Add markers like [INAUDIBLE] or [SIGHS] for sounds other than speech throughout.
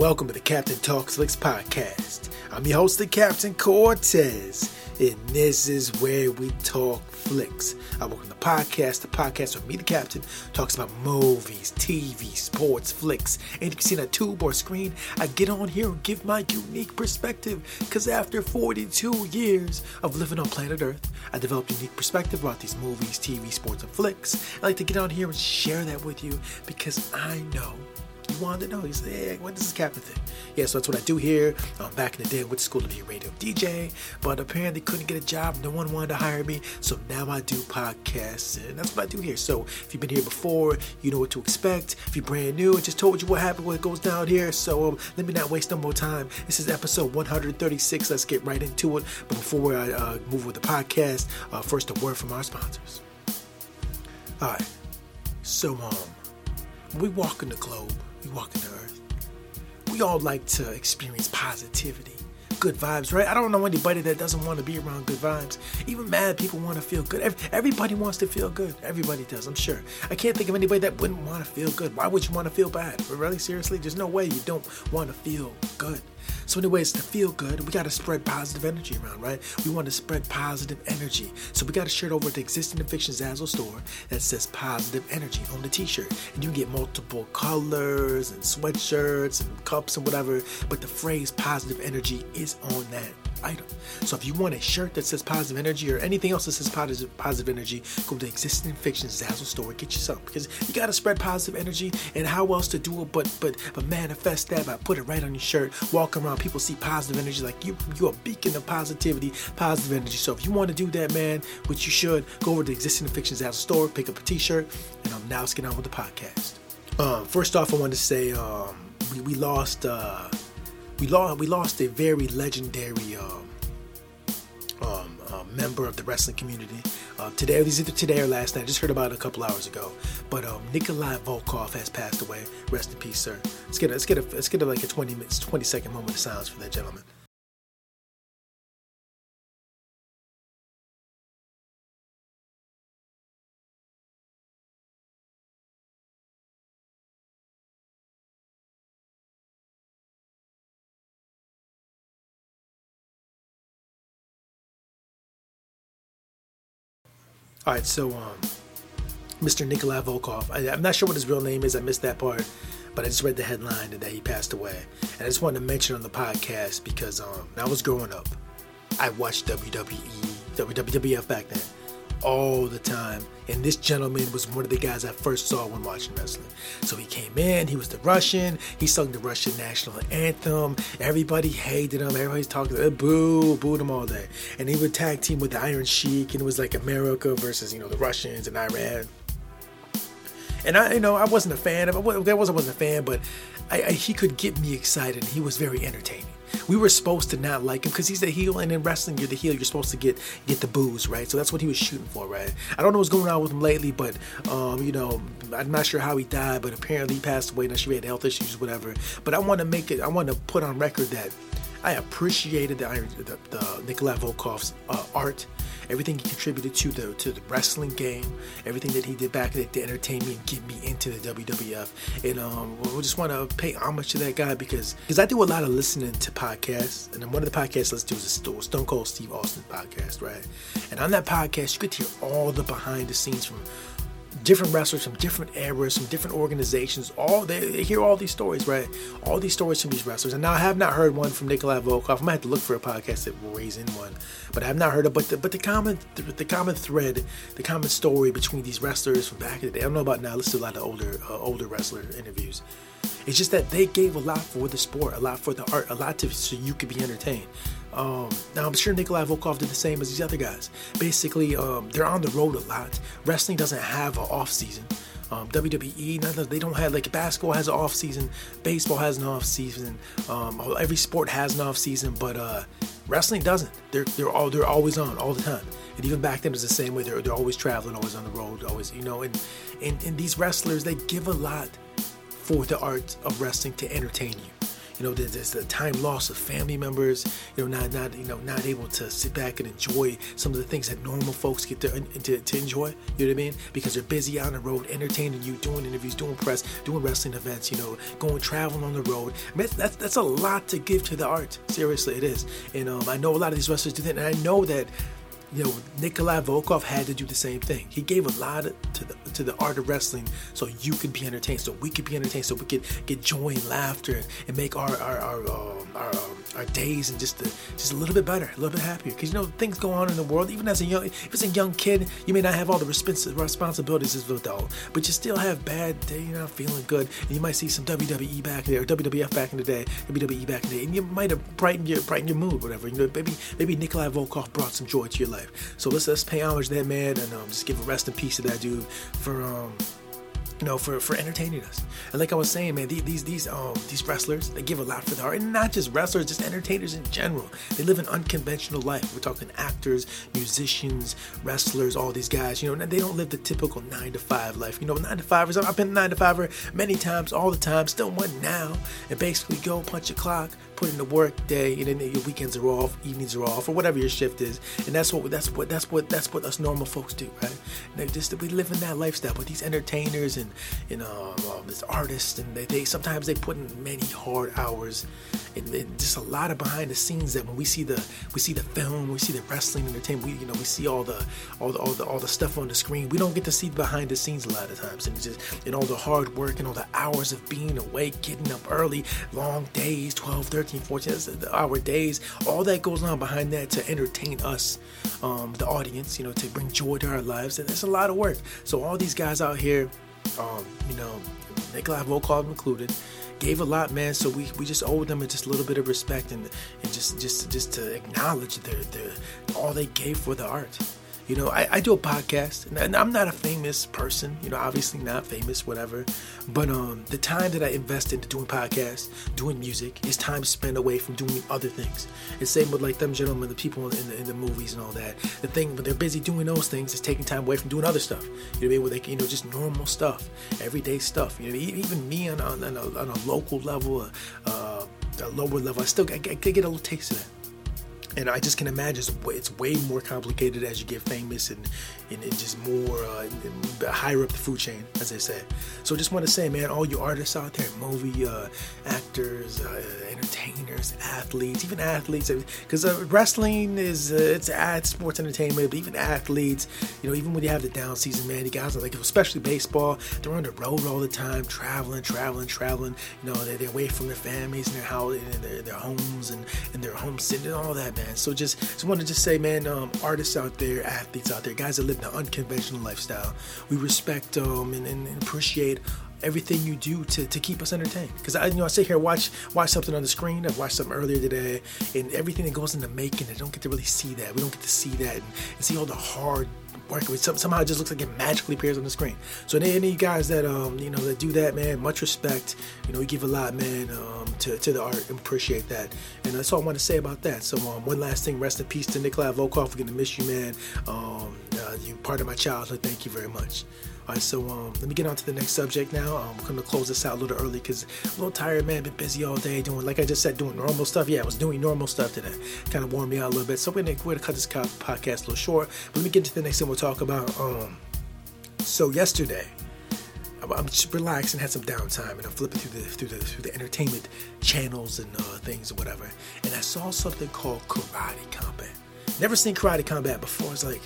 Welcome to the Captain Talks Flicks podcast. I'm your host, the Captain Cortez, and this is where we talk flicks. I work on the podcast. The podcast where me, the Captain, talks about movies, TV, sports, flicks, and you see on a tube or screen. I get on here and give my unique perspective, because after 42 years of living on planet Earth, I developed a unique perspective about these movies, TV, sports, and flicks. I like to get on here and share that with you because I know wanted to know. You say, hey, what does this Captain thing? Yeah, so that's what I do here. Um, back in the day, I went to school to be a radio DJ, but apparently couldn't get a job. No one wanted to hire me, so now I do podcasts, and that's what I do here. So if you've been here before, you know what to expect. If you're brand new, I just told you what happened, what goes down here. So um, let me not waste no more time. This is episode 136. Let's get right into it. But before I uh, move with the podcast, uh, first a word from our sponsors. All right, so um, we walk in the globe we walk in the earth. We all like to experience positivity, good vibes, right? I don't know anybody that doesn't want to be around good vibes. Even mad people want to feel good. Everybody wants to feel good. Everybody does, I'm sure. I can't think of anybody that wouldn't want to feel good. Why would you want to feel bad? Really, seriously, there's no way you don't want to feel good. So, anyways, to feel good, we got to spread positive energy around, right? We want to spread positive energy. So, we got to shirt over at the existing fiction Zazzle store that says positive energy on the t shirt. And you get multiple colors and sweatshirts and cups and whatever, but the phrase positive energy is on that item. So if you want a shirt that says positive energy or anything else that says positive positive energy, go to Existing Fiction Zazzle store get you some because you gotta spread positive energy. And how else to do it but but but manifest that by put it right on your shirt, walk around, people see positive energy like you you're a beacon of positivity, positive energy. So if you want to do that, man, which you should, go over to Existing Fiction Zazzle store, pick up a T-shirt, and um, now let's get on with the podcast. Um, first off, I want to say um, we, we lost. Uh, we lost we lost a very legendary um, um, uh, member of the wrestling community. Uh, today, it was either today or last night. I just heard about it a couple hours ago. But um, Nikolai Volkoff has passed away. Rest in peace, sir. Let's get a, let's get a, let's get a, like a 20 minutes, 20 second moment of silence for that gentleman. All right, so um, Mr. Nikolai Volkoff. I, am not sure what his real name is. I missed that part, but I just read the headline that he passed away. And I just wanted to mention on the podcast because um, I was growing up, I watched WWE, WWF back then all the time. And this gentleman was one of the guys I first saw when watching wrestling. So he came in, he was the Russian, he sung the Russian national anthem. Everybody hated him, everybody's talking, uh, boo, booed him all day. And he would tag team with the Iron Sheik, and it was like America versus, you know, the Russians and Iran. And I, you know, I wasn't a fan of it. There was I wasn't a fan, but I, I, he could get me excited. He was very entertaining we were supposed to not like him because he's the heel, and in wrestling, you're the heel. You're supposed to get get the booze, right? So that's what he was shooting for, right? I don't know what's going on with him lately, but um, you know, I'm not sure how he died, but apparently he passed away. Not sure he had health issues, whatever. But I want to make it. I want to put on record that I appreciated the, the, the Nikolai Volkoff's uh, art everything he contributed to the to the wrestling game, everything that he did back there to entertain me and get me into the WWF. And um, we just want to pay homage to that guy because because I do a lot of listening to podcasts, and one of the podcasts let's do is a Stone Cold Steve Austin podcast, right? And on that podcast, you get to hear all the behind the scenes from different wrestlers from different eras, from different organizations. All they, they, hear all these stories, right? All these stories from these wrestlers. And now I have not heard one from Nikolai Volkoff. I might have to look for a podcast that will raise in one, but I have not heard it. But the, but the common the, the, common thread, the common story between these wrestlers from back in the day. I don't know about now. I listen to a lot of older uh, older wrestler interviews. It's just that they gave a lot for the sport, a lot for the art, a lot to so you could be entertained. Um, now I'm sure Nikolai Volkoff did the same as these other guys. Basically, um, they're on the road a lot. Wrestling doesn't have an off season. Um, WWE, they don't have like basketball has an off season, baseball has an off season. Um, every sport has an off season, but uh, wrestling doesn't. They're they're all they're always on all the time. And even back then, it was the same way. They're they're always traveling, always on the road, always you know. And and, and these wrestlers, they give a lot for the art of wrestling to entertain you. You know, there's there's the time loss of family members. You know, not not you know not able to sit back and enjoy some of the things that normal folks get to to, to enjoy. You know what I mean? Because they're busy on the road, entertaining you, doing interviews, doing press, doing wrestling events. You know, going traveling on the road. I mean, that's that's a lot to give to the art. Seriously, it is. And um, I know a lot of these wrestlers do that, and I know that you know, Nikolai Volkoff had to do the same thing. He gave a lot to the to the art of wrestling so you could be entertained, so we could be entertained, so we could get joy and laughter and make our our our, um, our, um, our days and just the, just a little bit better, a little bit happier. Because you know things go on in the world. Even as a young, if it's a young kid, you may not have all the respons- responsibilities as an adult, but you still have bad day. You're not feeling good, and you might see some WWE back in there, or WWF back in the day, WWE back in the day, and you might have brightened your brightened your mood, whatever. You know, maybe maybe Nikolai Volkoff brought some joy to your life life. So let's let's pay homage to that man and um, just give a rest in peace to that dude for um, you know, for, for entertaining us. And like I was saying, man, these these um these wrestlers they give a lot for the art, and not just wrestlers, just entertainers in general. They live an unconventional life. We're talking actors, musicians, wrestlers, all these guys. You know, they don't live the typical nine to five life. You know, nine to fivers. I've been nine to fiver many times, all the time. Still one now, and basically go punch a clock, put in the work day, and then your weekends are off, evenings are off, or whatever your shift is. And that's what that's what that's what that's what us normal folks do, right? And just we live in that lifestyle. But these entertainers and you know um, this artists, and they, they sometimes they put in many hard hours, and, and, just a lot of behind the scenes that when we see the we see the film, we see the wrestling entertainment, we you know we see all the all the all the all the stuff on the screen. We don't get to see behind the scenes a lot of times, and just and all the hard work and all the hours of being awake, getting up early, long days, 12, 13 13, 14 hour days. All that goes on behind that to entertain us, um, the audience, you know, to bring joy to our lives. And it's a lot of work. So all these guys out here, um, you know, Nikolai Volkoff included, gave a lot, man. So we, we just owe them just a little bit of respect and, and just just just to acknowledge their, their all they gave for the art. You know, I, I do a podcast, and I'm not a famous person. You know, obviously not famous, whatever. But um, the time that I invest into doing podcasts, doing music, is time spent away from doing other things. And same with like them gentlemen, the people in the, in the movies and all that. The thing, but they're busy doing those things, is taking time away from doing other stuff. You know what I mean? Where they, can, you know, just normal stuff, everyday stuff. You know, even me on, on, on, a, on a, local level, uh, a lower level, I still I, I get a little taste of that and I just can imagine it's way more complicated as you get famous and, and, and just more uh, higher up the food chain, as they say. So just want to say, man, all you artists out there, movie uh, actors, uh, entertainers, athletes, even athletes, because uh, wrestling is uh, it's sports entertainment, but even athletes, you know, even when you have the down season, man, you guys are like, especially baseball, they're on the road all the time, traveling, traveling, traveling. You know, they're, they're away from their families and their house and their, their homes and, and their home city and all that, man. So just just want to just say, man, um, artists out there, athletes out there, guys that live an unconventional lifestyle, we respect um, and, and appreciate everything you do to, to keep us entertained. Because I you know I sit here watch watch something on the screen. I watched something earlier today, and everything that goes into making, I don't get to really see that. We don't get to see that and, and see all the hard work. Some, somehow it just looks like it magically appears on the screen. So any, any guys that um you know that do that, man, much respect. You know we give a lot, man, um, to, to the art and appreciate that. And that's all I want to say about that. So um, one last thing, rest in peace to Nikolai Volkoff. We're gonna miss you, man. Um, uh, you part of my childhood. Thank you very much. All right, so um, let me get on to the next subject now. Um, I'm gonna close this out a little early because I'm a little tired, man. Been busy all day doing, like I just said, doing normal stuff. Yeah, I was doing normal stuff today. Kind of warmed me out a little bit. So we're gonna, cut this podcast a little short. But let me get to the next thing we'll talk about. Um, so yesterday, I'm just relaxed and had some downtime, and I'm flipping through the through the through the entertainment channels and uh, things or whatever, and I saw something called Karate Combat. Never seen Karate Combat before. It's like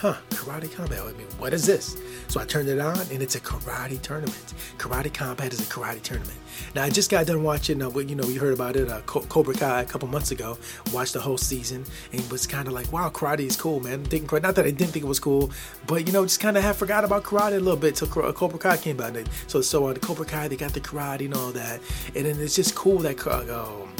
huh, karate combat. I mean, what is this? So I turned it on, and it's a karate tournament. Karate combat is a karate tournament. Now I just got done watching. Uh, you know, you heard about it, uh, Cobra Kai, a couple months ago. Watched the whole season, and was kind of like, wow, karate is cool, man. Didn't not that I didn't think it was cool, but you know, just kind of have forgot about karate a little bit till Cobra Kai came out. So so on uh, the Cobra Kai, they got the karate and all that, and then it's just cool that. Uh, um,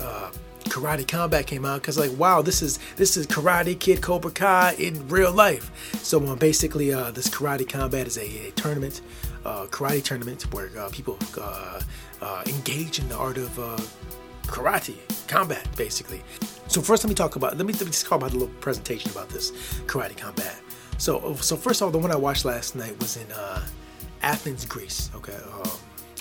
uh, Karate Combat came out because like wow this is this is Karate Kid Cobra Kai in real life. So um, basically uh, this Karate Combat is a, a tournament, uh, karate tournament where uh, people uh, uh, engage in the art of uh, karate combat basically. So first let me talk about let me, let me just talk about a little presentation about this Karate Combat. So so first of all the one I watched last night was in Athens, Greece. Okay. Um,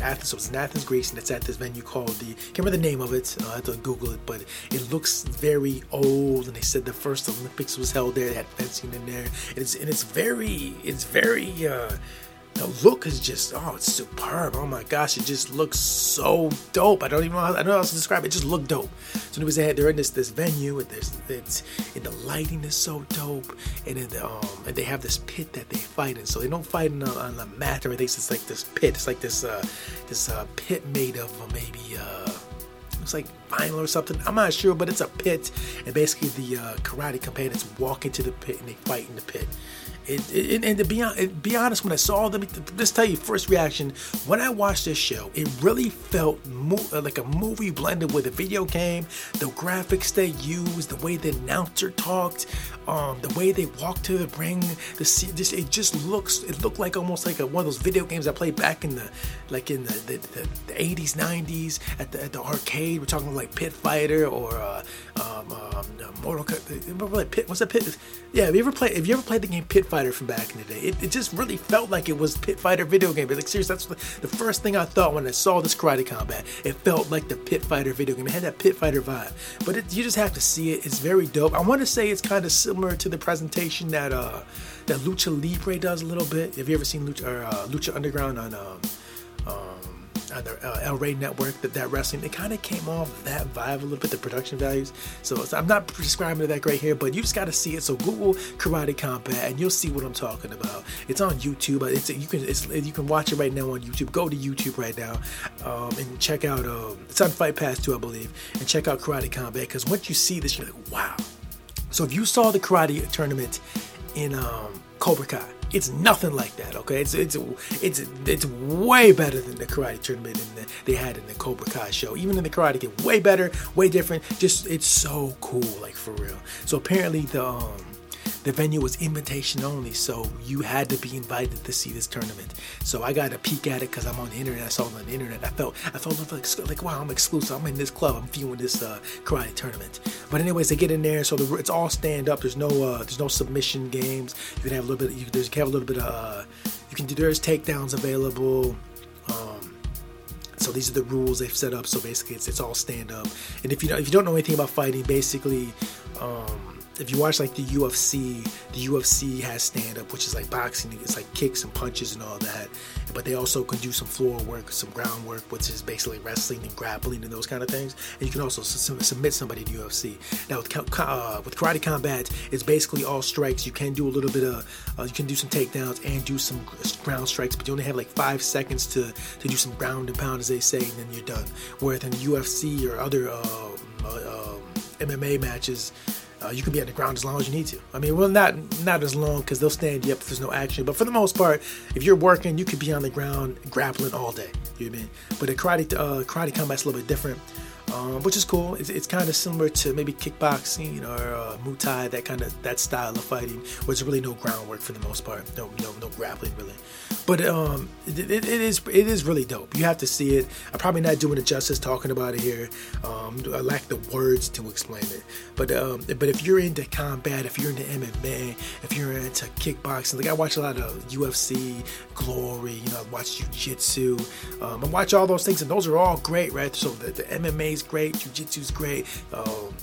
Athens. So it's in Athens, Greece, and it's at this venue called the. Can't remember the name of it. I have to Google it, but it looks very old. And they said the first Olympics was held there. They had fencing in there, and it's and it's very it's very. Uh, the look is just oh it's superb. Oh my gosh it just looks so dope. I don't even know how, i don't know how to describe it. it just looked dope. So anyways they had, they're in this this venue and it's and the lighting is so dope. And then um and they have this pit that they fight in. So they don't fight in a, on mat or anything. It's like this pit. It's like this uh this uh pit made of uh, maybe uh looks like vinyl or something. I'm not sure, but it's a pit, and basically the uh, karate combatants walk into the pit and they fight in the pit. It, it, and to be, be honest, when I saw them, just tell you first reaction when I watched this show, it really felt mo- uh, like a movie blended with a video game. The graphics they used, the way the announcer talked, um, the way they walked to the ring, the just it just looks it looked like almost like a, one of those video games I played back in the like in the, the, the, the 80s, 90s at the, at the arcade. We're talking like Pit Fighter or uh, um, um, Mortal Kombat. Like Pit? What's that Pit? Yeah, have you ever played? Have you ever played the game Pit Fighter from back in the day? It, it just really felt like it was Pit Fighter video game. But like seriously, that's the first thing I thought when I saw this Karate Combat. It felt like the Pit Fighter video game. It had that Pit Fighter vibe. But it, you just have to see it. It's very dope. I want to say it's kind of similar to the presentation that uh that Lucha Libre does a little bit. Have you ever seen Lucha or uh, Lucha Underground on um, on the uh, Network, that that wrestling, it kind of came off that vibe a little bit, the production values. So, so I'm not describing it that great here, but you just got to see it. So Google Karate Combat, and you'll see what I'm talking about. It's on YouTube. It's you can it's, you can watch it right now on YouTube. Go to YouTube right now um, and check out. Um, it's on Fight Pass too, I believe, and check out Karate Combat because once you see this, you're like, wow. So if you saw the karate tournament in um, Cobra Kai, it's nothing like that. Okay, it's it's it's it's way better than the karate tournament the, they had in the Cobra Kai show. Even in the Karate Kid, way better, way different. Just it's so cool, like for real. So apparently the um, the venue was invitation only, so you had to be invited to see this tournament. So I got a peek at it because I'm on the internet. I saw it on the internet. I felt I felt like, like wow, I'm exclusive. I'm in this club. I'm viewing this uh, karate tournament. But anyways, they get in there, so the, it's all stand up. There's no uh, there's no submission games. You can have a little bit. You, can have a little bit of. Uh, you can do there's takedowns available. Um, so these are the rules they've set up. So basically, it's, it's all stand up. And if you know, if you don't know anything about fighting, basically. Um, if you watch like the UFC, the UFC has stand up, which is like boxing. It's like kicks and punches and all that. But they also can do some floor work, some ground work, which is basically wrestling and grappling and those kind of things. And you can also submit somebody to UFC. Now with uh, with karate combat, it's basically all strikes. You can do a little bit of, uh, you can do some takedowns and do some ground strikes, but you only have like five seconds to to do some ground and pound, as they say, and then you're done. Whereas in UFC or other uh, MMA um, matches uh, you can be on the ground as long as you need to. I mean, well, not not as long because they'll stand you up if there's no action. But for the most part, if you're working, you could be on the ground grappling all day. You know what I mean? But the karate uh, karate combat's a little bit different um, which is cool. It's, it's kind of similar to maybe kickboxing or uh, Muay Thai, that kind of that style of fighting, where there's really no groundwork for the most part, no no no grappling really. But um, it, it, it is it is really dope. You have to see it. I'm probably not doing it justice talking about it here. Um, I lack the words to explain it. But um, but if you're into combat, if you're into MMA, if you're into kickboxing, like I watch a lot of UFC, Glory, you know, I watch Jiu-Jitsu, um, I watch all those things, and those are all great, right? So the, the MMA is great, jujitsu is great, um,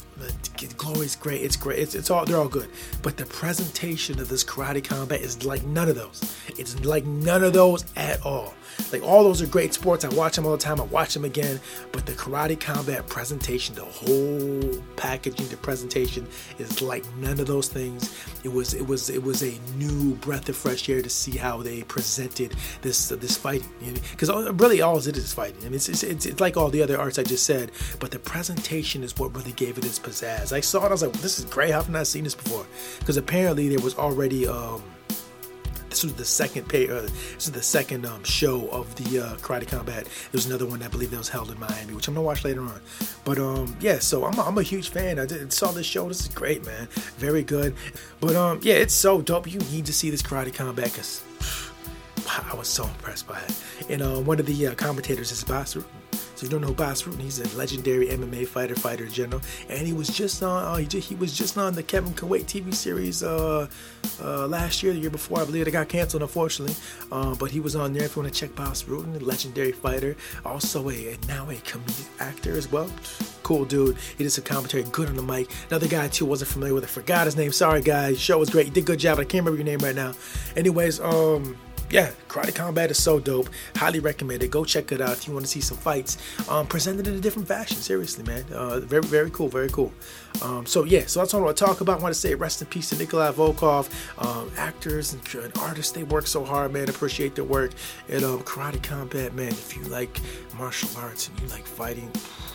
glory is great. It's great. It's, it's all they're all good. But the presentation of this karate combat is like none of those. It's like none of those at all. Like all those are great sports. I watch them all the time. I watch them again. But the karate combat presentation, the whole packaging, the presentation is like none of those things. It was it was it was a new breath of fresh air to see how they presented this uh, this fighting. Because you know? really all it is fighting. I mean, it's, it's, it's, it's like all the other arts I just said. But the presentation is what really gave it its I saw it. I was like, this is great. How have I not seen this before? Because apparently there was already. Um, this was the second pay. Uh, this is the second um, show of the uh, Karate Combat. There's another one that I believe that was held in Miami, which I'm gonna watch later on. But um, yeah, so I'm a, I'm a huge fan. I did, saw this show. This is great, man. Very good. But um, yeah, it's so dope. You need to see this Karate Combat because [SIGHS] I was so impressed by it. And uh, one of the uh, commentators is Bas Rutten. So you don't know Bas Rutten? He's a legendary MMA fighter, fighter general, and he was just on. Uh, he, just, he was just on the Kevin Can Wait TV series uh, uh, last year, the year before. I believe it got canceled, unfortunately. Uh, but he was on there. If you want to check Bas Rutten, legendary fighter, also a, now a comedic actor as well. Cool dude. He did some commentary, good on the mic. Another guy too wasn't familiar with. I forgot his name. Sorry, guys. Show was great. You did a good job. I can't remember your name right now. Anyways, um yeah, Karate Combat is so dope. Highly recommend it. Go check it out if you want to see some fights um, presented in a different fashion. Seriously, man. Uh, very, very cool. Very cool. Um, so, yeah, so that's all I want to talk about. I want to say rest in peace to Nikolai Volkoff. Um, actors and, and, artists, they work so hard, man. Appreciate their work. And um, Karate Combat, man, if you like martial arts and you like fighting,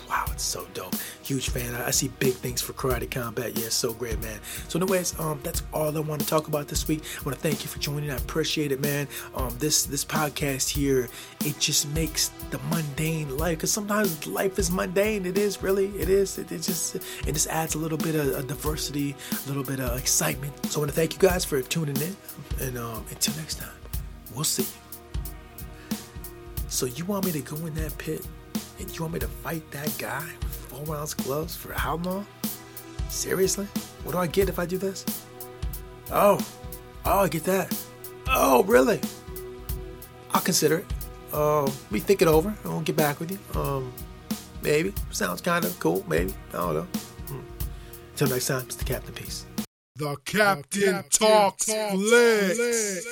wow, it's so dope. Huge fan. I, I, see big things for Karate Combat. Yeah, so great, man. So, anyways, um, that's all I want to talk about this week. I want to thank you for joining. I appreciate it, man. Um, this this podcast here, it just makes the mundane life because sometimes life is mundane. It is really, it is. It, it just it just adds a little bit of, diversity, a little bit of excitement. So, I want to thank you guys for tuning in, and um, until next time, we'll see. So, you want me to go in that pit? And you want me to fight that guy with four ounce gloves for how long? Seriously? What do I get if I do this? Oh, oh, I get that. Oh, really? I'll consider it. Uh, we think it over. I'll get back with you. Um, maybe. Sounds kind of cool. Maybe. I don't know. Hmm. Until next time, it's the Captain Peace. The Captain, the Captain talks, talks flicks.